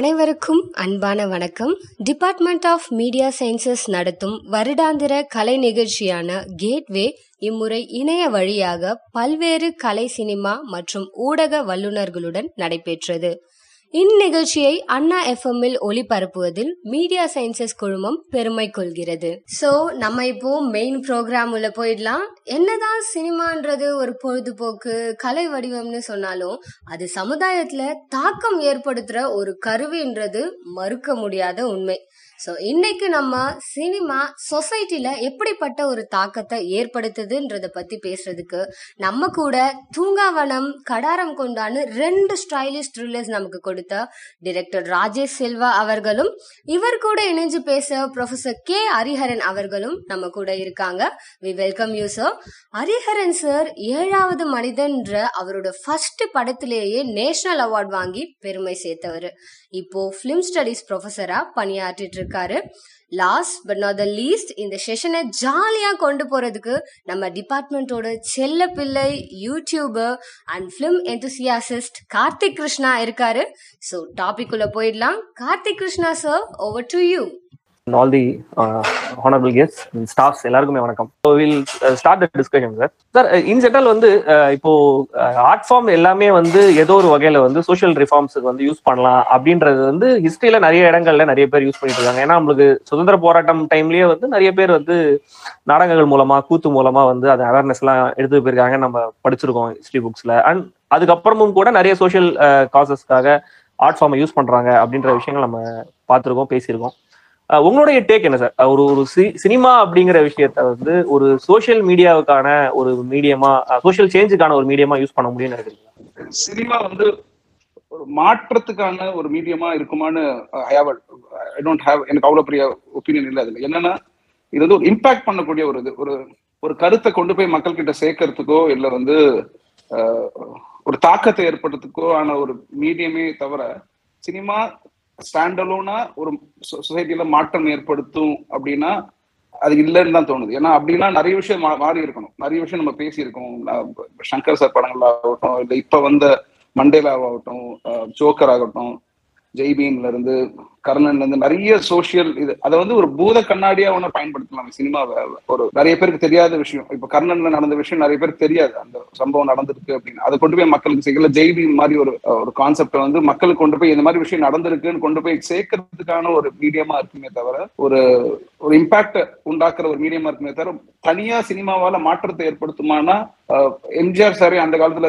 அனைவருக்கும் அன்பான வணக்கம். டிபார்ட்மெண்ட் ஆஃப் மீடியா சயின்சஸ் நடத்தும் வருடாந்திர கலை நிகழ்ச்சியான கேட்வே இம்முறை இணைய வழியாக பல்வேறு கலை சினிமா மற்றும் ஊடக வல்லுநர்களுடன் நடைபெற்றது. இந்நிகழ்ச்சியை அண்ணா எஃப்எம்மில் ஒளிபரப்புவதில் மீடியா சயின்சஸ் குழுமம் பெருமை கொள்கிறது. சோ நம்ம இப்போ மெயின் ப்ரோக்ராம் உள்ள போயிடலாம். என்னதான் சினிமான்றது ஒரு பொழுதுபோக்கு கலை வடிவம்னு சொன்னாலும் அது சமுதாயத்துல தாக்கம் ஏற்படுத்துற ஒரு கருவின்றது மறுக்க முடியாத உண்மை. ஸோ இன்னைக்கு நம்ம சினிமா சொசைட்டில எப்படிப்பட்ட ஒரு தாக்கத்தை ஏற்படுத்துதுன்றத பத்தி பேசுறதுக்கு நம்ம கூட தூங்காவனம் கடாரம் கொண்டான்னு ரெண்டு ஸ்டைலிஷ் த்ரில்லர்ஸ் நமக்கு கொடுத்த டிரெக்டர் ராஜேஷ் செல்வா அவர்களும் இவர் கூட இணைஞ்சு பேச ப்ரொஃபசர் கே ஹரிஹரன் அவர்களும் நம்ம கூட இருக்காங்க. We welcome you sir Hariharan sir ஏழாவது மனிதன்ற அவரோட ஃபர்ஸ்ட் படத்திலேயே நேஷனல் அவார்ட் வாங்கி பெருமை சேர்த்தவர். இப்போ பிலிம் ஸ்டடிஸ் ப்ரொஃபஸரா பணியாற்றிட்டு இருக்காரு last but not the least இந்த செஷனை ஜாலியாக கொண்டு போறதுக்கு நம்ம டிபார்ட்மெண்ட்டோட செல்ல பிள்ளை youtuber and film enthusiast Karthik Krishna இருக்காரு. ஸோ டாபிக் உள்ள போயிடலாம். Karthik Krishna sir over to you and all the honourable guest staffs எல்லாருக்குமே வணக்கம். So will start the discussion sir sir in general வந்து uh, இப்போ uh, ஆர்ட் ஃபார்ம் எல்லாமே வந்து ஏதோ ஒரு வகையில வந்து சோஷியல் ரிஃபார்ம்ஸுக்கு வந்து யூஸ் பண்ணலாம் அப்படின்றது வந்து ஹிஸ்டரியில நிறைய இடங்கள்ல நிறைய பேர் யூஸ் பண்ணிட்டு இருக்காங்க. ஏன்னா நம்மளுக்கு சுதந்திர போராட்டம் டைம்லயே வந்து நிறைய பேர் வந்து நாடகங்கள் மூலமா கூத்து மூலமா வந்து அது அவேர்னஸ் எல்லாம் எடுத்து போயிருக்காங்க. நம்ம படிச்சிருக்கோம் ஹிஸ்டரி புக்ஸ்ல அண்ட் அதுக்கப்புறமும் கூட நிறைய சோஷியல் காசஸ்க்காக ஆர்ட் ஃபார்மை யூஸ் பண்றாங்க அப்படின்ற விஷயங்கள் நம்ம பார்த்துருக்கோம் பேசியிருக்கோம். உங்களுடைய டேக் என்ன சார் ஒரு ஒரு சி- சினிமா அப்படிங்கிற விஷயத்த வந்து ஒரு சோசியல் மீடியாவுக்கான ஒரு மீடியமா சோஷியல் சேஞ்சுக்கான ஒரு மீடியமா யூஸ் பண்ண முடியும்னு நினைக்கிறீங்க சினிமா வந்து ஒரு மாற்றத்துக்கான ஒரு மீடியமா இருக்குமான்னு ஐ ஐ டோன்ட் ஹேவ் எனக்கு அவ்வளவு பெரிய ஒப்பீனியன் இல்லை அதுல. என்னன்னா இது வந்து ஒரு இம்பாக்ட் பண்ணக்கூடிய ஒரு இது ஒரு ஒரு கருத்தை கொண்டு போய் மக்கள் கிட்ட சேர்க்கறதுக்கோ இல்ல வந்து ஒரு தாக்கத்தை ஏற்படுறதுக்கோ ஆன ஒரு மீடியமே தவிர சினிமா ஸ்டாண்டலோனா ஒரு சொசைட்டில மாற்றம் ஏற்படுத்தும் அப்படின்னா அது இல்லைன்னு தான் தோணுது. ஏன்னா அப்படின்னா நிறைய விஷயம் மா- மாறி இருக்கணும். நிறைய விஷயம் நம்ம பேசியிருக்கோம். சங்கர் சார் படங்கள் ஆகட்டும் இல்லை இப்ப வந்த மண்டேலாவாகட்டும் ஜோக்கர் ஆகட்டும் ஜெய்பீன்ல இருந்து கர்ணன்ல இருந்து நிறைய சோஷியல் இது அதை வந்து ஒரு பூத கண்ணாடியா ஒண்ணு பயன்படுத்தலாம் சினிமாவை. ஒரு நிறைய பேருக்கு தெரியாத விஷயம். இப்ப கர்ணன்ல நடந்த விஷயம் நிறைய பேருக்கு தெரியாது. அந்த சம்பவம் நடந்திருக்கு அப்படின்னு. அதை கொண்டு போய் மக்களுக்கு சேர்க்கல ஜெய்பி மாதிரி ஒரு ஒரு கான்செப்டை வந்து மக்களுக்கு கொண்டு போய் இந்த மாதிரி விஷயம் நடந்திருக்குன்னு கொண்டு போய் சேர்க்கறதுக்கான ஒரு மீடியமா இருக்குமே தவிர ஒரு ஒரு இம்பாக்ட் உண்டாக்குற ஒரு மீடியமா இருக்குமே தவிர தனியா சினிமாவால மாற்றத்தை ஏற்படுத்துமானா எம்ஜிஆர் சாரே அந்த காலத்துல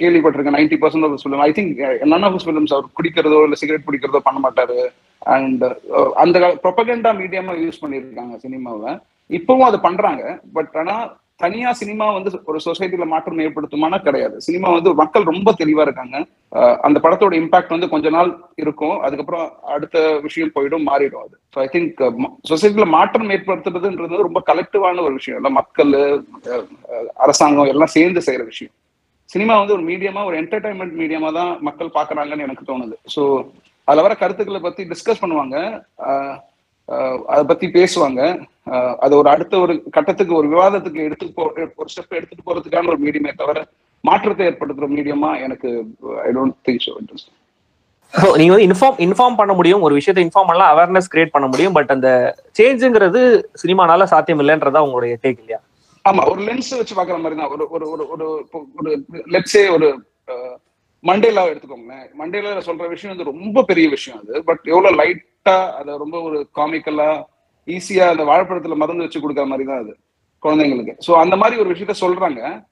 கேள்விப்பட்டிருக்கேன். Ninety percent of film I think none of films அவர் குடிக்கிறதோ இல்ல சிகரெட் பிடிக்கிறதோ பண்ண மாட்டாரு. அண்ட் uh, அந்த ப்ரொபகண்டா மீடியமா யூஸ் பண்ணியிருக்காங்க சினிமாவை. இப்பவும் அது பண்றாங்க. பட் ஆனா தனியா சினிமா வந்து ஒரு சொசைட்டில மாற்றம் ஏற்படுத்துமானா கிடையாது. சினிமா வந்து மக்கள் ரொம்ப தெளிவா இருக்காங்க. அஹ், அந்த படத்தோட இம்பாக்ட் வந்து கொஞ்ச நாள் இருக்கும். அதுக்கப்புறம் அடுத்த விஷயம் போயிடும் மாறிடும் அது. ஸோ ஐ திங்க் சொசைட்டில மாற்றம் ஏற்படுத்துறதுன்றது ரொம்ப கலெக்டிவான ஒரு விஷயம். இல்லை மக்கள் அரசாங்கம் எல்லாம் சேர்ந்து செய்யற விஷயம். சினிமா வந்து ஒரு மீடியமா ஒரு என்டர்டைன்மெண்ட் மீடியமா தான் மக்கள் பாக்குறாங்கன்னு எனக்கு தோணுது. ஸோ அதுல வர கருத்துக்களை பத்தி டிஸ்கஸ் பண்ணுவாங்க. அதை பத்தி பேசுவாங்க. அது ஒரு அடுத்த ஒரு கட்டத்துக்கு ஒரு விவாதத்துக்கு எடுத்து போ ஒரு ஸ்டெப் எடுத்துட்டு போறதுக்கான ஒரு மீடியமே தவிர மாற்றத்தை ஏற்படுத்துற மீடியமா எனக்கு I don't think so interest நீங்க வந்து இன்ஃபார்ம் இன்ஃபார்ம் பண்ண முடியும். ஒரு விஷயத்தை இன்ஃபார்ம் பண்ணலாம் அவேர்னஸ் கிரியேட் பண்ண முடியும். பட் அந்த சேஞ்சுங்கிறது சினிமானால சாத்தியம் இல்லைன்றதா உங்களுடைய டேக் இல்லையா? ஆமா ஒரு லென்ஸ் வச்சு பாக்குற மாதிரி தான். ஒரு ஒரு ஒரு ஒரு லெட்ஸே ஒரு மண்டேலா எடுத்துக்கோங்களேன். மண்டேலால சொல்ற விஷயம் வந்து ரொம்ப பெரிய விஷயம் அது. பட் எவ்வளவு லைட்டா அதை ரொம்ப ஒரு காமிக்கலா ஈஸியா அந்த வாழைப்பழத்துல மருந்து வச்சு கொடுக்குற மாதிரி தான் அது குழந்தைங்களுக்கு. சோ அந்த மாதிரி ஒரு விஷயத்த சொல்றாங்க.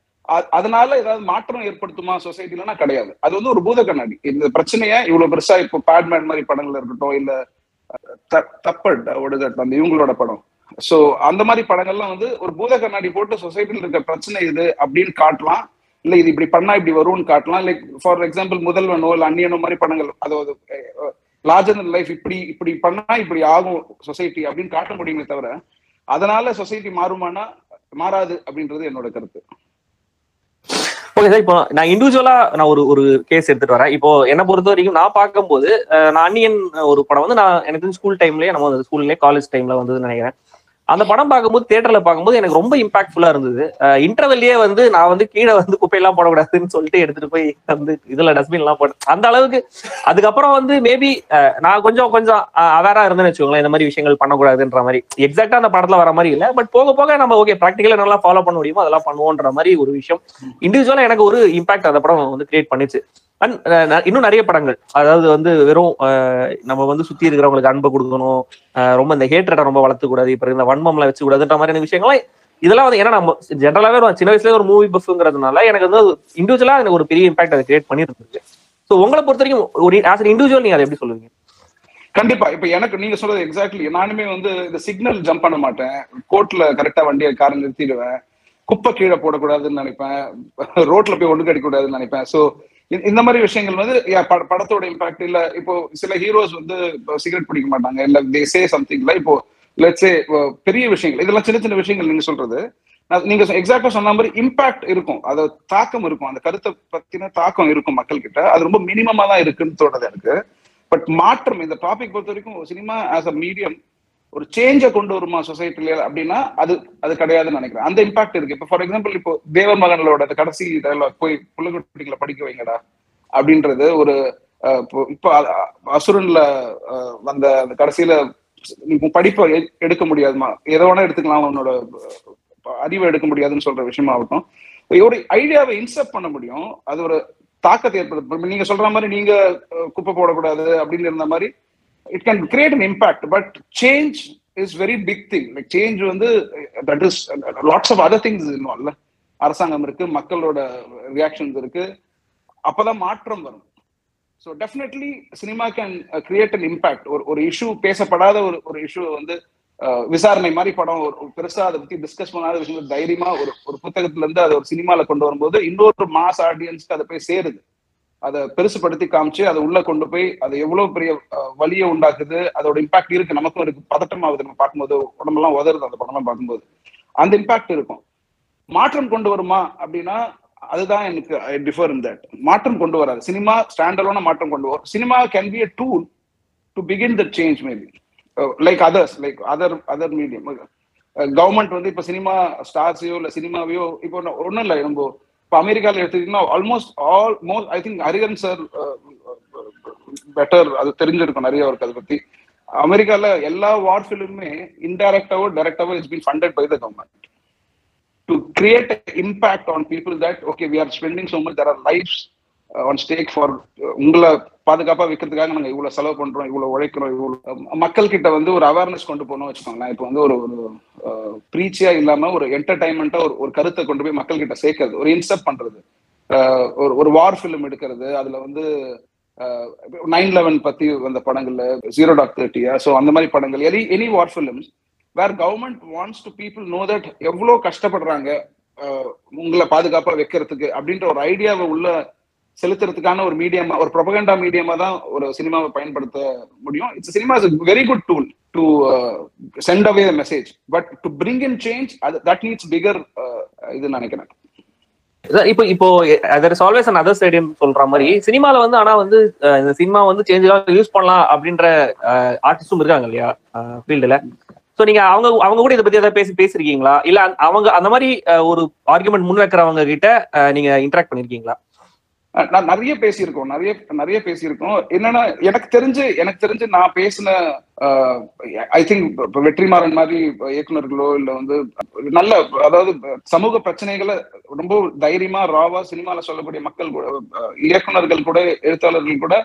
அதனால ஏதாவது மாற்றம் ஏற்படுத்துமா சொசைட்டிலனா கிடையாது. அது வந்து ஒரு பூத கண்ணாடி. இந்த பிரச்சனைய இவ்வளவு பெருசா இப்போ பேட்மேன் மாதிரி படங்கள் இருக்கட்டும் இல்ல த- தப்பட் அந்த இவங்களோட படம். சோ அந்த மாதிரி படங்கள்லாம் வந்து ஒரு பூத கண்ணாடி போட்டு சொசைட்டில இருக்க பிரச்சனை இது அப்படின்னு காட்டலாம். இல்ல இது இப்படி பண்ணா இப்படி வரும்னு காட்டலாம். லைக் ஃபார் எக்ஸாம்பிள் முதல்வனோ இல்ல அந்நியனோ மாதிரி படங்கள் அதாவது லார்ஜர் லைஃப் இப்படி இப்படி பண்ணா இப்படி ஆகும் சொசைட்டி அப்படின்னு காட்ட முடியுமே தவிர அதனால சொசைட்டி மாறுமானா மாறாது அப்படின்றது என்னோட கருத்து. ஓகே சார் இப்போ நான் இண்டிவிஜுவலா நான் ஒரு ஒரு கேஸ் எடுத்துட்டு வரேன். இப்போ என்ன பொறுத்த வரைக்கும் நான் பார்க்கும்போது நான் அன்னியன் ஒரு படம் வந்து நான் எனக்கு ஸ்கூல் டைம்லயே நம்ம ஸ்கூல்லேயே காலேஜ் டைம்ல வந்து நினைக்கிறேன். அந்த படம் பார்க்கும்போது தியேட்டர்ல பார்க்கும்போது எனக்கு ரொம்ப இம்பாக்ட்ஃபுல்லா இருந்தது. இன்டர்வெல்லையே வந்து நான் வந்து கீழே வந்து குப்பையெல்லாம் போடக்கூடாதுன்னு சொல்லிட்டு எடுத்துட்டு போய் வந்து இதுல டஸ்ட்பின் எல்லாம் போட்டேன். அந்த அளவுக்கு அதுக்கப்புறம் வந்து மேபி நான் கொஞ்சம் கொஞ்சம் அவேரா இருந்தேன்னு வச்சுக்கோங்களேன் இந்த மாதிரி விஷயங்கள் பண்ணக்கூடாதுன்ற மாதிரி. எக்ஸாக்டா அந்த படத்துல வர மாதிரி இல்ல. பட் போக போக நம்ம ஓகே ப்ராக்டிக்கலா நல்லா ஃபாலோ பண்ண முடியுமோ அதெல்லாம் பண்ணுவோன்ற மாதிரி ஒரு விஷயம். இண்டிவிஜுவலா எனக்கு ஒரு இம்பாக்ட் அந்த படம் வந்து கிரியேட் பண்ணிச்சு. அண்ட் இன்னும் நிறைய படங்கள். அதாவது வந்து வெறும் நம்ம வந்து சுத்தி இருக்கிறவங்களுக்கு அன்பை கொடுக்கணும் ரொம்ப இந்த ஹேட்ரடை ரொம்ப வளர்த்து கூடாது இப்ப இந்த வன்மம்லாம் வச்சு கூடாதுன்ற மாதிரியான விஷயங்கள்லாம் இதெல்லாம் வந்து ஏன்னா நம்ம ஜென்ரலாவே ஒரு சின்ன வயசுல ஒரு மூவி பஃப்ங்கிறதுனால எனக்கு வந்து இண்டிவிஜுவலா எனக்கு ஒரு பெரிய இம்பாக்ட் அதை கிரியேட் பண்ணிருந்துருக்கு ஸோ உங்களை பொறுத்த வரைக்கும் ஒரு ஆஸ் அன் இண்டிவிஜுவல் நீங்க அதை எப்படி சொல்லுவீங்க? கண்டிப்பா. இப்ப எனக்கு நீங்க சொல்றது எக்ஸாக்ட்லி நானுமே வந்து இந்த சிக்னல் ஜம்ப் பண்ண மாட்டேன். கோர்ட்ல கரெக்டா வண்டியை காரை நிறுத்திடுவேன். குப்பை கீழே போடக்கூடாதுன்னு நினைப்பேன். ரோட்ல போய் ஒழுங்கு அடிக்கூடாதுன்னு நினைப்பேன். சோ இந்த மாதிரி விஷயங்கள் வந்து படத்தோட இம்பாக்ட் இல்ல. இப்போ சில ஹீரோஸ் வந்து சிகரெட் பிடிக்க மாட்டாங்க. இல்ல தே சே சம்திங்ல இப்போ லெட்ஸே பெரிய விஷயங்கள் இதெல்லாம் சின்ன சின்ன விஷயங்கள் நீங்க சொல்றது. நீங்க எக்ஸாக்டா சொன்ன மாதிரி இம்பாக்ட் இருக்கும். அது தாக்கம் இருக்கும். அந்த கருத்தை பத்தின தாக்கம் இருக்கும் மக்கள் கிட்ட அது ரொம்ப மினிமமா தான் இருக்குன்னு தோணுது எனக்கு. பட் மாற்றம் இந்த டாபிக் பொறுத்த வரைக்கும் சினிமா ஆஸ் அ மீடியம் ஒரு சேஞ்சை கொண்டு வருமா சொசைட்டில அப்படின்னா அது அது கிடையாதுன்னு நினைக்கிறேன். அந்த இம்பாக்ட் இருக்கு. இப்போ ஃபார் எக்ஸாம்பிள் இப்போ தேவ மகன்களோட கடைசி dialogue, போய் பிள்ளைக்குட்டிகளை படிக்க வைங்கடா அப்படின்றது ஒரு இப்போ- அசுரன்ல அஹ், வந்த அந்த கடைசியில படிப்பை எ- எடுக்க முடியாதுமா? எதை வேணா எடுத்துக்கலாம் உன்னோட அறிவை எடுக்க முடியாதுன்னு சொல்ற விஷயமா இருக்கும் ஒரு ஐடியாவை இன்செப்ட் பண்ண முடியும். அது ஒரு தாக்கத்தை ஏற்படுத்தும். நீங்க சொல்ற மாதிரி நீங்க குப்பை போடக்கூடாது அப்படின்னு இருந்த மாதிரி it can create an impact but change is very big thing like change வந்து that is lots of other things இன்னும் அரசாங்கம் இருக்கு மக்களோட ரியாக்ஷன்ஸ் இருக்கு. அப்பதான் மாற்றம் வரும். So definitely cinema can create an impact ஒரு ஒரு இஷ்யூ பேசப்படாத ஒரு ஒரு இஷ்யூ வந்து uh, விசாரணை மாதிரி படம் ஒரு ஒரு பெருசா அதை பத்தி டிஸ்கஸ் பண்ணாத விஷயம் தைரியமா ஒரு ஒரு புத்தகத்துல இருந்து அதை ஒரு சினிமால கொண்டு வரும்போது இன்னொரு மாஸ் ஆடியன்ஸ்க்கு அதை போய் சேருது. அதை பெருசுப்படுத்தி காமிச்சு அதை உள்ள கொண்டு போய் அது எவ்வளவு பெரிய வழியை வலியை உண்டாக்குது அதோட இம்பாக்ட் இருக்கு. நமக்கும் இருக்கு பதட்டம் ஆகுது நம்ம பார்க்கும்போது உடம்பெல்லாம் உதறுது அந்த படம்லாம் பார்க்கும்போது. அந்த இம்பாக்ட் இருக்கும். மாற்றம் கொண்டு வருமா அப்படின்னா அதுதான் எனக்கு ஐ டிஃபர் இன் தட் மாற்றம் கொண்டு வராது. சினிமா ஸ்டாண்டர்டான மாற்றம் கொண்டு வரும். Cinema can be a tool to begin the change maybe like others like other other medium government வந்து இப்ப சினிமா ஸ்டார்ஸையோ இல்ல சினிமாவையோ இப்போ ஒன்றும் இல்லை. நம்ம இப்போ அமெரிக்கால எடுத்துக்கிட்டீங்கன்னா almost all most I think Hariharan sir better அது தெரிஞ்சிருக்கும் நிறைய அவருக்கு அதை பத்தி. அமெரிக்கால எல்லா வார் ஃபிலிமுமே இன்டைரக்டாவோ டைரக்டாவோ it's been funded by the government to create impact on people that okay we are spending so much there are lifes lives stake for உங்களை பாதுகாப்பா வைக்கிறதுக்காக நாங்க இவ்வளவு செலவு பண்றோம் இவ்வளவு உழைக்கிறோம் இவ்வளவு மக்கள் கிட்ட வந்து ஒரு அவேர்னஸ் கொண்டு போகணும் வச்சுக்கோங்களேன். இப்போ வந்து ஒரு ஒரு ப்ரீச்சியா இல்லாம ஒரு என்டர்டைன்மெண்ட்டா ஒரு ஒரு கருத்தை கொண்டு போய் மக்கள் கிட்ட சேர்க்கறது ஒரு இன்செப்ட் பண்றது ஒரு ஒரு வார் ஃபிலிம் எடுக்கிறது அதுல வந்து நைன் லெவன் பத்தி வந்த படங்கள்ல ஜீரோ டாக் தேர்ட்டியா ஸோ அந்த மாதிரி படங்கள் any any war films where government wants to people know that எவ்வளோ கஷ்டப்படுறாங்க உங்களை பாதுகாப்பா வைக்கிறதுக்கு அப்படின்ற ஒரு ஐடியாவை உள்ள செலுத்துறதுக்கான ஒரு மீடியமா ஒரு ப்ரொபகண்டா மீடியமா தான் ஒரு சினிமாவை பயன்படுத்த முடியும். It's cinema is very good tool to send away the message but to bring in change that needs bigger இது நினைக்கிறேன். இப்போ இப்போ other is always an other stadium சொல்ற மாதிரி சினிமால வந்து ஆனா வந்து இந்த சினிமா வந்து சேஞ்சுக்காக யூஸ் பண்ணலாம் அப்படின்ற ஆர்டிஸ்டும் இருக்காங்க இல்லையா ஃபீல்டுல சோ நீங்க அவங்க அவங்க கூட இதை பத்தி ஏதாவது பேசி பேசிருக்கீங்களா? இல்ல அவங்க அந்த மாதிரி ஒரு ஆர்குமெண்ட் முன் வைக்கிறவங்க கிட்ட நீங்க இன்டராக்ட் பண்ணிருக்கீங்களா? நான் நிறைய பேசியிருக்கோம். நிறைய நிறைய பேசியிருக்கோம். என்னன்னா எனக்கு தெரிஞ்சு எனக்கு தெரிஞ்சு நான் பேசின ஐ திங்க் வெற்றிமாறன் மாதிரி இயக்குனர்களோ இல்ல வந்து நல்ல அதாவது சமூக பிரச்சனைகளை ரொம்ப தைரியமா ராவா சினிமால சொல்லக்கூடிய மக்கள் கூட இயக்குநர்கள் இயக்குனர்கள் கூட எழுத்தாளர்கள் கூட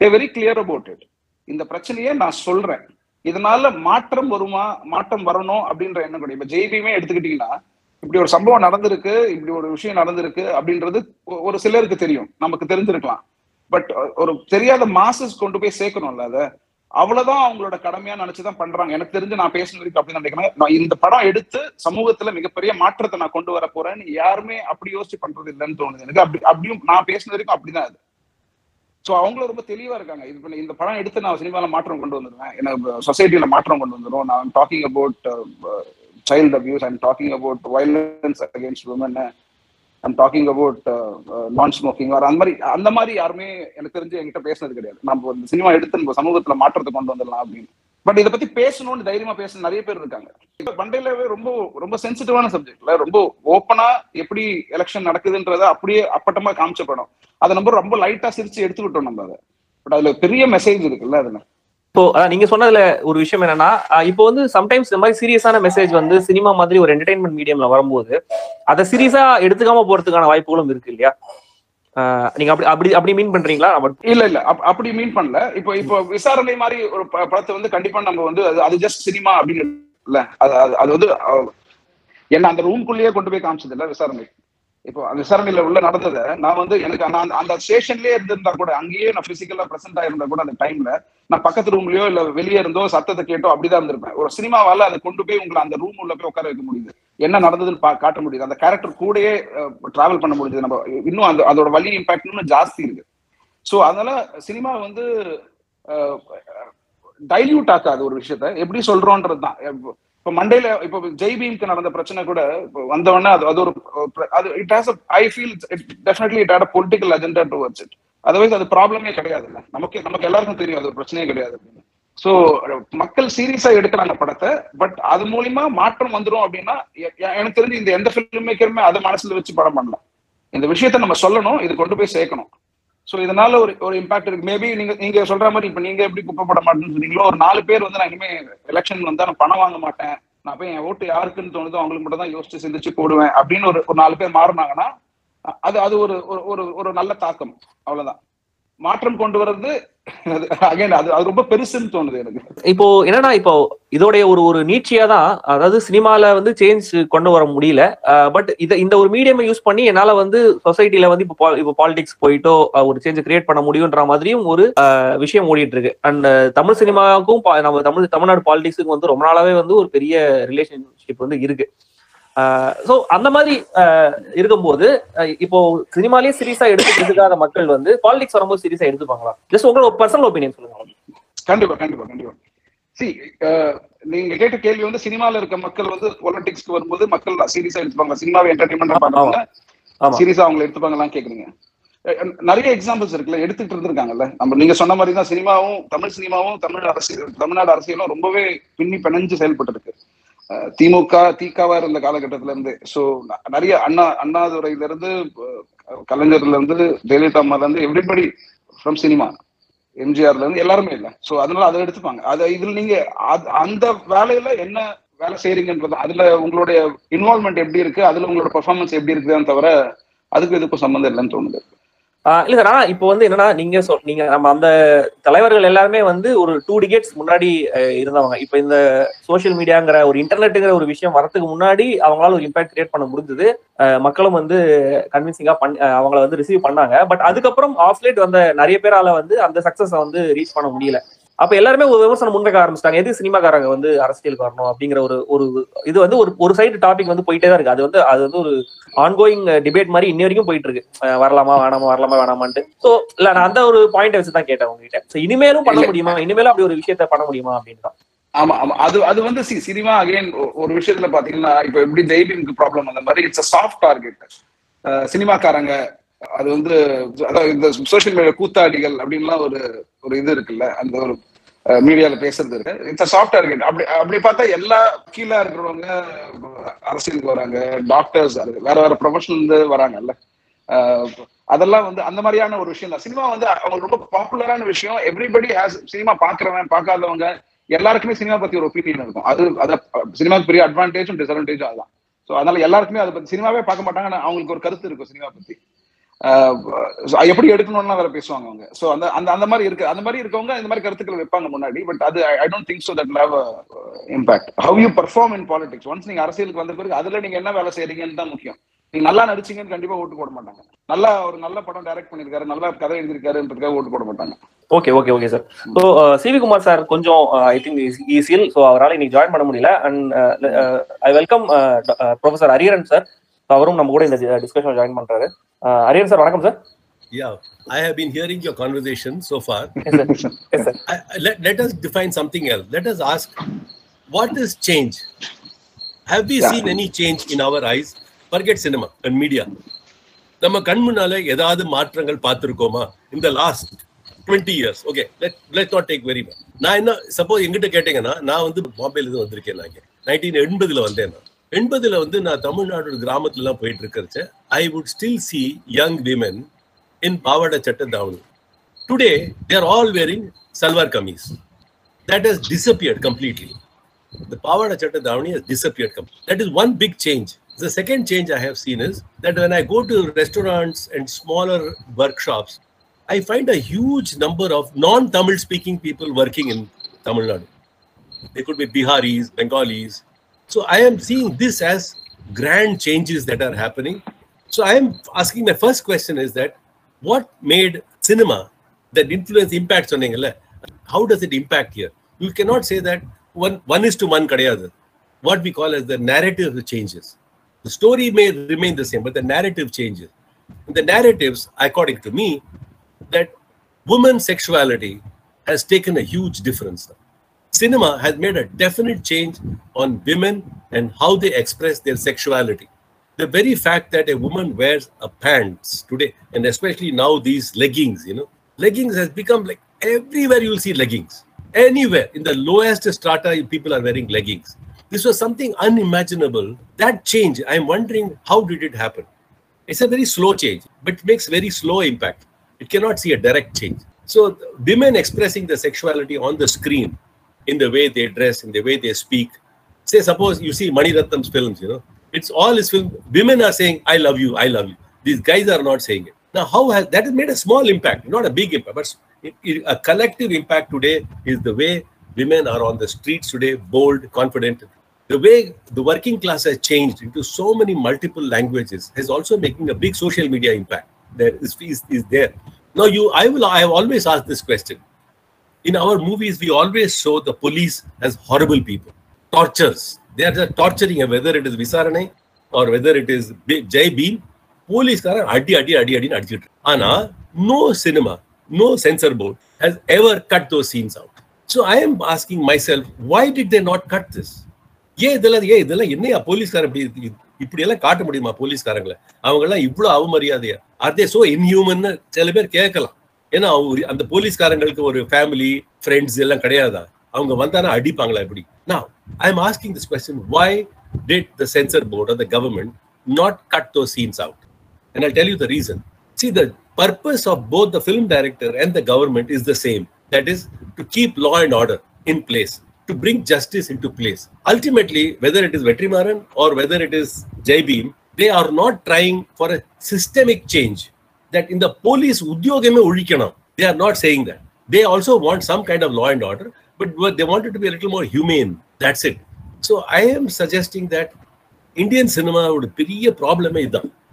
a very clear about it இந்த பிரச்சனையை நான் சொல்றேன். இதனால மாற்றம் வருமா மாற்றம் வரணும் அப்படின்ற எண்ணம் கூட. இப்ப ஜெய்பியுமே எடுத்துக்கிட்டீங்கன்னா இப்படி ஒரு சம்பவம் நடந்திருக்கு இப்படி ஒரு விஷயம் நடந்திருக்கு அப்படின்றது ஒரு சிலருக்கு தெரியும். நமக்கு தெரிஞ்சிருக்கலாம். பட் ஒரு தெரியாத மாசஸ் கொண்டு போய் சேர்க்கணும்ல அத. அவ்வளவுதான் அவங்களோட கடமையா நினைச்சுதான் பண்றாங்க. எனக்கு தெரிஞ்சு நான் பேசின வரைக்கும் அப்படின்னு நினைக்கிறேன். நான் இந்த படம் எடுத்து சமூகத்துல மிகப்பெரிய மாற்றத்தை நான் கொண்டு வர போறேன்னு யாருமே அப்படி யோசிச்சு பண்றது இல்லைன்னு தோணுது எனக்கு. அப்படி அப்படியும் நான் பேசின வரைக்கும் அப்படிதான் அது. சோ அவங்களும் ரொம்ப தெளிவா இருக்காங்க. இது பண்ணி இந்த படம் எடுத்து நான் சினிமாவில் மாற்றம் கொண்டு வந்துருவேன் எனக்கு சொசைட்டில மாற்றம் கொண்டு வந்துரும். நான் talking about child abuse I'm talking about violence against women I'm talking about நான் ஸ்மோக்கிங் அந்த மாதிரி அந்த மாதிரி யாருமே எனக்கு தெரிஞ்சு என்கிட்ட பேசுனது கிடையாது. நம்ம இந்த சினிமா எடுத்து நம்ம சமூகத்துல மாற்றத்தை கொண்டு வந்துடலாம் அப்படின்னு. பட் இதை பத்தி பேசணும்னு தைரியமா பேச நிறைய பேர் இருக்காங்க. இப்ப பண்டையிலவே ரொம்ப ரொம்ப சென்சிட்டிவான சப்ஜெக்ட்ல ரொம்ப ஓப்பனா எப்படி எலெக்ஷன் நடக்குதுன்றத அப்படியே அப்பட்டமா காமிச்ச படம். அதை நம்ம ரொம்ப லைட்டா சிரிச்சு எடுத்துக்கிட்டோம் நம்ம அதை. பட் அதுல பெரிய மெசேஜ் இருக்குல்ல அதுல. இப்போ அதான் நீங்க சொன்னதுல ஒரு விஷயம் என்னன்னா இப்போ வந்து சம்டைம்ஸ் இந்த மாதிரி சீரியஸான மெசேஜ் வந்து சினிமா மாதிரி ஒரு என்டர்டைன்மெண்ட் மீடியம்ல வரும்போது அதை சீரியஸா எடுத்துக்காம போறதுக்கான வாய்ப்புகளும் இருக்கு இல்லையா? நீங்க அப்படி அப்படி அப்படி மீன் பண்றீங்களா? இல்ல இல்ல. அப்படி மீன் பண்ணல. இப்போ இப்போ விசாரணை மாதிரி ஒரு படத்தை வந்து கண்டிப்பா நம்ம வந்து அது ஜஸ்ட் சினிமா அப்படின்னு இல்ல. அது அது- வந்து என்ன அந்த ரூம்குள்ளேயே கொண்டு போய் காமிச்சது இல்ல விசாரணை இப்போ அந்த விசாரணையில உள்ள நடந்ததை நான் வந்து எனக்கு நான் அந்த- அந்த ஸ்டேஷன்லயே இருந்திருந்தா கூட அங்கேயே நான் பிசிக்கலா பிரசென்ட் ஆயிருந்தா கூட அந்த டைம்ல நான் பக்கத்து ரூம்லயோ இல்ல வெளியே இருந்தோ சத்தத்தை கேட்டோ அப்படிதான் இருந்திருப்பேன். ஒரு சினிமாவால அதை கொண்டு போய் உங்களை அந்த ரூம் உள்ள போய் உட்கார வைக்க முடியுது. என்ன நடந்ததுன்னு பா- காட்ட முடியுது. அந்த கேரக்டர் கூடயே டிராவல் பண்ண முடியுது. நம்ம இன்னும் அந்த அதோட வலி இம்பாக்ட் இன்னும் ஜாஸ்தி இருக்கு. ஸோ அதனால சினிமா வந்து டைல்யூட் ஆக்காது ஒரு விஷயத்த. எப்படி சொல்றோன்றது தான் இப்போ மண்டேல இப்போ ஜெய்பீம்க்கு நடந்த பிரச்சனை கூட இப்போ வந்தவொடனே அது அது ஒரு அது it has I feel definitely it had political agenda towards it otherwise அது ப்ராப்ளமே கிடையாதுல்ல நமக்கு நமக்கு எல்லாருக்கும் தெரியும் அது ஒரு பிரச்சனையே கிடையாது அப்படின்னு. ஸோ மக்கள் சீரியஸா எடுக்கிறாங்க படத்தை பட் அது மூலியமா மாற்றம் வந்துரும் அப்படின்னா எனக்கு தெரிஞ்சு இந்த எந்த ஃபில்ம் மேக்கருமே அதை மனசுல வச்சு படம் பண்ணலாம் இந்த விஷயத்த நம்ம சொல்லணும் இது கொண்டு போய் சேர்க்கணும். சோ இதனால ஒரு ஒரு இம்பாக்ட் இருக்கு. மேபி நீங்க நீங்க சொல்ற மாதிரி இப்ப நீங்க எப்படி குப்பைப்பட மாட்டேன்னு சொன்னீங்களோ ஒரு நாலு பேர் வந்து நான் இனிமே எலெக்ஷன் வந்தா நான் பணம் வாங்க மாட்டேன். நான் போய் என் ஓட்டு யாருக்குன்னு தோணுதோ அவங்களுக்கு மட்டும் தான் யோசிச்சு சிந்திச்சு போடுவேன் அப்படின்னு ஒரு ஒரு நாலு பேர் மாறினாங்கன்னா அது அது ஒரு ஒரு- ஒரு ஒரு நல்ல தாக்கம். அவ்வளவுதான். மாற்றம் கொண்டு வர்றது அது அது ரொம்ப பெருசுன்னு தோணுது எனக்கு. இப்போ என்னன்னா இப்போ இதோடைய ஒரு ஒரு நீட்சியா தான் அதாவது சினிமால வந்து சேஞ்ச் கொண்டு வர முடியல. பட் இத இந்த ஒரு மீடியம் யூஸ் பண்ணி என்னால வந்து சொசைட்டில வந்து இப்போ இப்போ பாலிடிக்ஸ் போயிட்டோ ஒரு சேஞ்ச் கிரியேட் பண்ண முடியும்ன்ற மாதிரியும் ஒரு விஷயம் ஓடிட்டு இருக்கு அண்ட் தமிழ் சினிமாவுக்கும் நம்ம தமிழ் தமிழ்நாடு பாலிடிக்ஸுக்கும் வந்து ரொம்ப நாளாவே வந்து ஒரு பெரிய ரிலேஷன்ஷிப் வந்து இருக்கு. ஸோ அந்த மாதிரி இருக்கும்போது இப்போ சினிமாலேயே சீரியஸா எடுத்து எடுத்துக்காத மக்கள் வந்து பாலிடிக்ஸ் வரும்போது சீரியஸா எடுத்துப்பாங்களா? ஜஸ்ட் உங்களோட பர்சனல் ஒப்பீனியன் சொல்லுங்க. கண்டிப்பா கண்டிப்பா கண்டிப்பா. சி நீங்க கேட்ட கேள்வி வந்து சினிமால இருக்க மக்கள் வந்து பொலிட்டிக்ஸ்க்கு வரும்போது மக்கள் சீரியஸா எடுத்துப்பாங்க. சினிமாவை என்டர்டைன்மெண்ட் ஆமா சீரியஸா அவங்க எடுத்துப்பாங்கலாம் கேக்குறீங்க. நிறைய எக்ஸாம்பிள்ஸ் இருக்குல்ல எடுத்துட்டு இருந்திருக்காங்கல்ல. நம்ம நீங்க சொன்ன மாதிரி தான் சினிமாவும் தமிழ் சினிமாவும் தமிழ் அரசியல் தமிழ்நாடு அரசியலும் ரொம்பவே பின்னி பிணைஞ்சு செயல்பட்டு இருக்கு திமுக திகாவா இருந்த காலகட்டத்துல இருந்து சோ நிறைய அண்ணா அண்ணாதுரையில இருந்து கலைஞர்ல இருந்து ஜெயலலிதா அம்மால இருந்து எவ்ரிபடி ஃப்ரம் சினிமா எம்ஜிஆர்ல இருந்து எல்லாருமே இல்ல. சோ அதனால அதை எடுத்துப்பாங்க. அது இதுல நீங்க அந்த வேலையில என்ன வேலை செய்யறீங்கன்றது அதுல உங்களுடைய இன்வால்மெண்ட் எப்படி இருக்கு அதுல உங்களோட பெர்ஃபார்மன்ஸ் எப்படி இருக்குதான் தவிர அதுக்கு இதுக்கும் சம்மந்தம் இல்லைன்னு தோணுது. இல்ல சார் ஆனா இப்போ வந்து என்னன்னா நீங்க நீங்க நம்ம அந்த தலைவர்கள் எல்லாருமே வந்து ஒரு டூ டிகேட்ஸ் முன்னாடி இருந்தவங்க. இப்போ இந்த சோஷியல் மீடியாங்கிற ஒரு இன்டர்நெட்டுங்கிற ஒரு விஷயம் வரதுக்கு முன்னாடி அவங்களால ஒரு இம்பாக்ட் கிரியேட் பண்ண முடிஞ்சது. மக்களும் வந்து கன்வின்சிங்கா பண் அவங்கள வந்து ரிசீவ் பண்ணாங்க. பட் அதுக்கப்புறம் ஆஃப்லேட் வந்த நிறைய பேரால வந்து அந்த சக்சஸ் வந்து ரீச் பண்ண முடியல. அப்ப எல்லாருமே ஒரு விமர்சனம் முன்வைக்க ஆரம்பிச்சிட்டாங்க. எது சினிமாக்காரங்க வந்து அரசியலுக்கு வரணும் அப்படிங்கிற ஒரு ஒரு இது வந்து ஒரு ஒரு சைடு டாபிக் வந்து போயிட்டே தான் இருக்கு. அது வந்து அது வந்து ஒரு ஆன்கோயிங் டிபேட் மாதிரி இன்ன வரைக்கும் போயிட்டு இருக்கு. வரலாமா வேணாமா வரலாமா வேணாமான்ட்டு. சோ இல்ல நான் அந்த ஒரு பாயிண்ட் வச்சு தான் கேட்டேன் உங்ககிட்ட. சோ இனிமேலும் பண்ண. முடியுமா? இனிமேலும் அப்படி ஒரு விஷயத்த பண்ண முடியுமா அப்படின்னு தான். ஆமா ஆமா. அது அது வந்து சி சினிமா அகைன் ஒரு விஷயத்துல பாத்தீங்கன்னா இப்ப எப்படி ஜெய்பீம்க்கு ப்ராப்ளம் அந்த மாதிரி இட்ஸ் சாஃப்ட் டார்கெட் சினிமாக்காரங்க அது வந்து அதாவது இந்த சோசியல் மீடியா கூத்தாடிகள் அப்படின்லாம் ஒரு ஒரு இது இருக்குல்ல அந்த ஒரு மீடியால பேசுறது இருக்கு. இட்ஸ் சாஃப்ட் டார்கெட் அப்படி அப்படி பார்த்தா எல்லா கீழே இருக்கிறவங்க அரசியலுக்கு வராங்க டாக்டர்ஸ் வேற வேற ப்ரொஃபஷனல் இருந்து வராங்கல்ல. அதெல்லாம் வந்து அந்த மாதிரியான ஒரு விஷயம் தான் சினிமா வந்து அவங்க ரொம்ப பாப்புலரான விஷயம். எவ்ரிபடி ஹேஸ் சினிமா பாக்குறவன் பார்க்காதவங்க எல்லாருக்குமே சினிமா பத்தி ஒரு ஒப்பீனியன் இருக்கும். அது அத சினிமாவுக்கு பெரிய அட்வான்டேஜும் டிஸ்அட்வான்டேஜும் அதுதான். ஸோ அதனால எல்லாருக்குமே அதை பத்தி சினிமாவே பார்க்க மாட்டாங்க அவங்களுக்கு ஒரு கருத்து இருக்கும் சினிமா பத்தி. எப்படி எடுக்கணும்னா வேற பேசுவாங்க அவங்க. சோ அந்த அந்த அந்த மாதிரி இருக்கு அந்த மாதிரி இருக்கவங்க இந்த மாதிரி கருத்துக்கள் வைப்பாங்க முன்னாடி பட் அது I don't think so that love impact how you perform in politics once நீங்க அரசியலுக்கு வந்த பிறகு அதுல நீங்க என்ன வேலை செய்றீங்கன்னு தான் முக்கியம். நீங்க நல்லா நடிச்சீங்கன்னு கண்டிப்பா ஓட்டு போட மாட்டாங்க. நல்லா ஒரு நல்ல படம் டைரக்ட் பண்ணிருக்காரு நல்லா கதை எழுதியிருக்காருன்றதுக்காக ஓட்டு போட மாட்டாங்க. Okay okay okay sir so CV Kumar sir கொஞ்சம் ஐ திங்க் ஈஸியில் ஸோ அவரால் இன்னைக்கு ஜாயின் பண்ண முடியல. And I welcome professor Hariharan sir அவரும் நம்ம கூட இந்த டிஸ்கஷன் ஜாயின் பண்றாரு ஹரியரன் சார் வணக்கம் sir Yeah, I have been hearing your conversation so far. Yes sir yes sir I, let, let us define something else. Let us ask what is change? Have we Yeah. seen any change in our eyes? Forget cinema and media. நம்ம கண் முன்னால ஏதாவது மாற்றங்கள் பார்த்திருக்கோமா இந்த last twenty years okay let let not take very much நான் என்ன suppose எங்கிட்ட கேட்டீங்கன்னா நான் வந்து பாம்பேல இருந்து வந்திருக்கேன் நான் நைன்டீன் எண்பதுல வந்தேன் நான் எண்பதுல வந்து நான் தமிழ்நாடு கிராமத்துல எல்லாம் போயிட்டு இருக்கிறச்ச I would still see young women in pavadai sattai davani today there all wearing salwar kameez that has disappeared completely. The Pavada Chatta Davani has disappeared completely. That is one big change. The second change I have seen is that when I go to restaurants and smaller workshops, I find a huge number of non Tamil speaking people working in Tamil Nadu. They could be Biharis, Bengalis. so I am seeing this as grand changes that are happening. So I am asking my first question is that what made cinema that influence impacts on England? how does it impact here? You cannot say that one one is to one kadayadu. What we call as the narrative changes. The story may remain the same, but the narrative changes. And the narratives, according to me, that women's sexuality has taken a huge difference. Cinema has made a definite change on women and how they express their sexuality. The very fact that a woman wears a pants today, and especially now these leggings, you know, leggings has become like everywhere you'll see leggings. Anywhere in the lowest strata, people are wearing leggings. This was something unimaginable. That change, I'm wondering how did it happen? It's a very slow change, but it makes very slow impact. It cannot see a direct change. So women expressing the sexuality on the screen in the way they dress, in the way they speak. Say, suppose you see Mani Ratnam's films, you know, it's all his film. Women are saying, I love you, I love you. These guys are not saying it. Now, how has that has made a small impact, not a big impact, but a collective impact today is the way women are on the streets today, bold, confident. The way the working class has changed into so many multiple languages is also making a big social media impact. There is, is, is there. Now, you, I will, I have always asked this question. In our movies, we always show the police as horrible people, tortures. They are torturing him, whether it is Visarane or whether it is Jai Beam. போலீஸ்காரன் அடி அடி அடி அடின்னு அடிச்சுட்டு ஆனா no cinema no censor board has ever cut those scenes out so I am asking myself why did they not cut this ஏன் இதெல்லாம் ஏன் இதெல்லாம் என்னையா போலீஸ்காரன் இப்படி இப்படி எல்லாம் காட்ட முடியுமா போலீஸ்காரங்களை அவங்க எல்லாம் இவ்வளவு அவமரியாதையா அதே சோ இன்ஹியூமன் சில பேர் கேட்கலாம் ஏன்னா அவங்க அந்த போலீஸ்காரங்களுக்கு ஒரு ஃபேமிலி ஃப்ரெண்ட்ஸ் எல்லாம் கிடையாதா அவங்க வந்தானா அடிப்பாங்களா எப்படி நான் I am asking this question why did the censor board or the government not cut those scenes out and I tell you the reason see the purpose of both the film director and the government is the same that is to keep law and order in place to bring justice into place ultimately whether it is vetrimaran or whether it is jai beam they are not trying for a systemic change That in the police udyogame ulikanam they are not saying that they also want some kind of law and order but they want it to be a little more humane that's it so i am suggesting that indian cinema would be a problem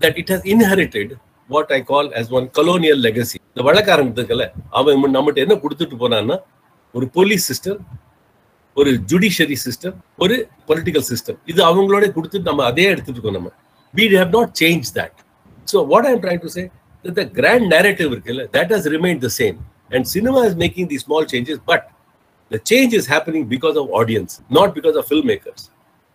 that it has inherited what I call as one colonial legacy இந்த வழக்காரங்கத்துக்கல அவன் நம்மகிட்ட என்ன கொடுத்துட்டு போனான்னா ஒரு police system ஒரு judiciary system ஒரு பொலிட்டிக்கல் சிஸ்டம் இது அவங்களோட கொடுத்துட்டு நம்ம அதே எடுத்துட்டு இருக்கோம் நம்ம we have not changed that so what i'm trying to say that the grand narrative that has remained the same. And cinema is making these small changes, but the change is happening because of audience, not because of filmmakers.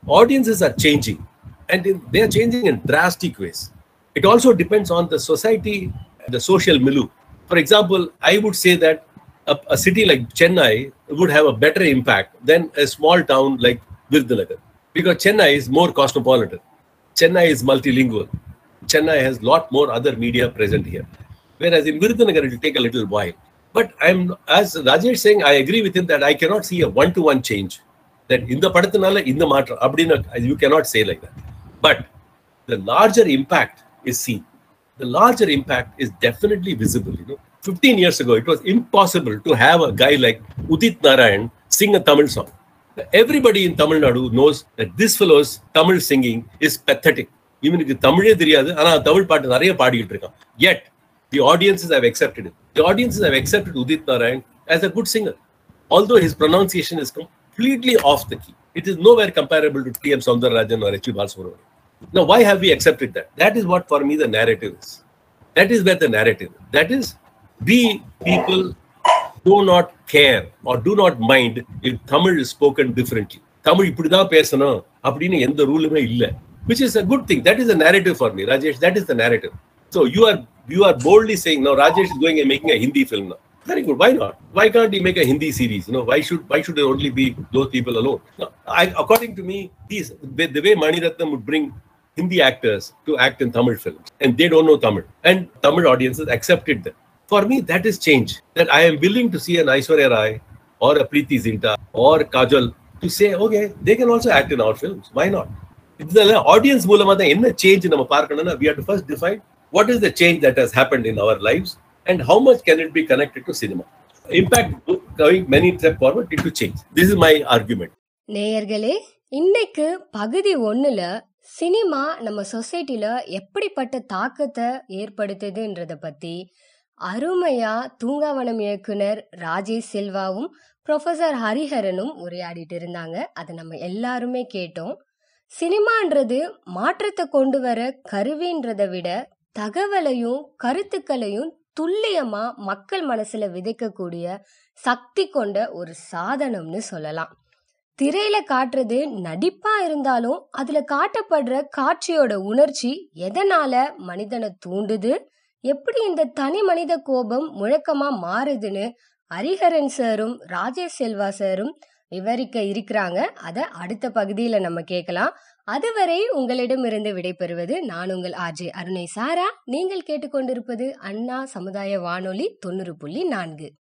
Audiences are changing, and they are changing in drastic ways. It also depends on the society, the social milieu. For example, I would say that a, a city like Chennai would have a better impact than a small town like Virudhunagar, because Chennai is more cosmopolitan. Chennai is multilingual. Chennai has lot more other media present here. Whereas in Virudhunagar, it will take a little while. But I'm, as Rajesh saying, I agree with him that I cannot see a one to one change. That in the Padathanala, in the Matra, Abdina, you cannot say like that. But the larger impact is seen. The larger impact is definitely visible. You know, 15 years ago, it was impossible to have a guy like Udit Narayan sing a Tamil song. Everybody in Tamil Nadu knows that this fellow's Tamil singing is pathetic. இவனுக்கு தமிழே தெரியாது ஆனா தமிழ் பாட்டு நிறைய பாடிக்கிட்டு இருக்கான் yet the audiences have accepted the audiences have accepted Udit Narayan as a good singer although his pronunciation is completely off the key it is nowhere comparable to T M Soundararajan R H Balasubramaniam Now, why have we accepted that? That is what for me the narrative is. That is where the narrative is. That is, we people do not care or do not mind if Tamil is spoken differently. Tamil இப்படிதான் பேசணும் அப்படின்னு எந்த ரூலுமே இல்லை which is a good thing. That is a narrative for me, Rajesh. That is the narrative. So you are you are boldly saying now Rajesh is going and making a Hindi film now. Very good. Why not? Why can't he make a Hindi series? You know, why should why should there only be those people alone? No, I, according to me, these the, the way Mani Ratnam would bring Hindi actors to act in Tamil films, and they don't know Tamil, and Tamil audiences accepted them. For me, that is change. That I am willing to see an Aishwarya Rai or a Preeti Zinta or Kajal to say, okay, they can also act in our films. Why not? இதுல audience மூலமா தான் என்ன change நம்ம பார்க்கணும்னா we to first first what is the change that has has in our lifes and how much can can it be connected cinema cinema. Giving many step forward it to change this is my argument நேயர்களே இன்னைக்கு பகுதி ஒன்னுல cinema நம்ம சொசைட்டில எப்படிப்பட்ட தாக்கத்தை ஏற்படுத்துதுன்றத பத்தி அருமையா தூங்காவனம் இயக்குனர் ராஜேஷ் செல்வாவும் ப்ரொஃபசர் ஹரிஹரனும் உரையாடிட்டு இருந்தாங்க. அதை நம்ம எல்லாருமே கேட்டோம். சினிமான்றது மாற்றத்தை கொண்டு வர கருவின்றதை விட தகவலையும் கருத்துக்களையும் துல்லியமா மக்கள் மனசுல விதைக்கக்கூடிய சக்தி கொண்ட ஒரு சாதனம்னு சொல்லலாம். திரையில காட்டுறது நடிப்பா இருந்தாலும் அதுல காட்டப்படுற காட்சியோட உணர்ச்சி எதனால மனிதனை தூண்டுது? எப்படி இந்த தனி மனித கோபம் முழக்கமா மாறுதுன்னு ஹரிஹரன் சாரும் ராஜேஷ் செல்வா சாரும் விவரிக்க இருக்கிறாங்க. அதை அடுத்த பகுதியில நம்ம கேட்கலாம். அதுவரை உங்களிடமிருந்து விடைபெறுவது நான் உங்கள் ஆர்ஜே அருணை சாரா. நீங்கள் கேட்டுக்கொண்டிருப்பது அண்ணா சமுதாய வானொலி தொண்ணூறு புள்ளி நான்கு.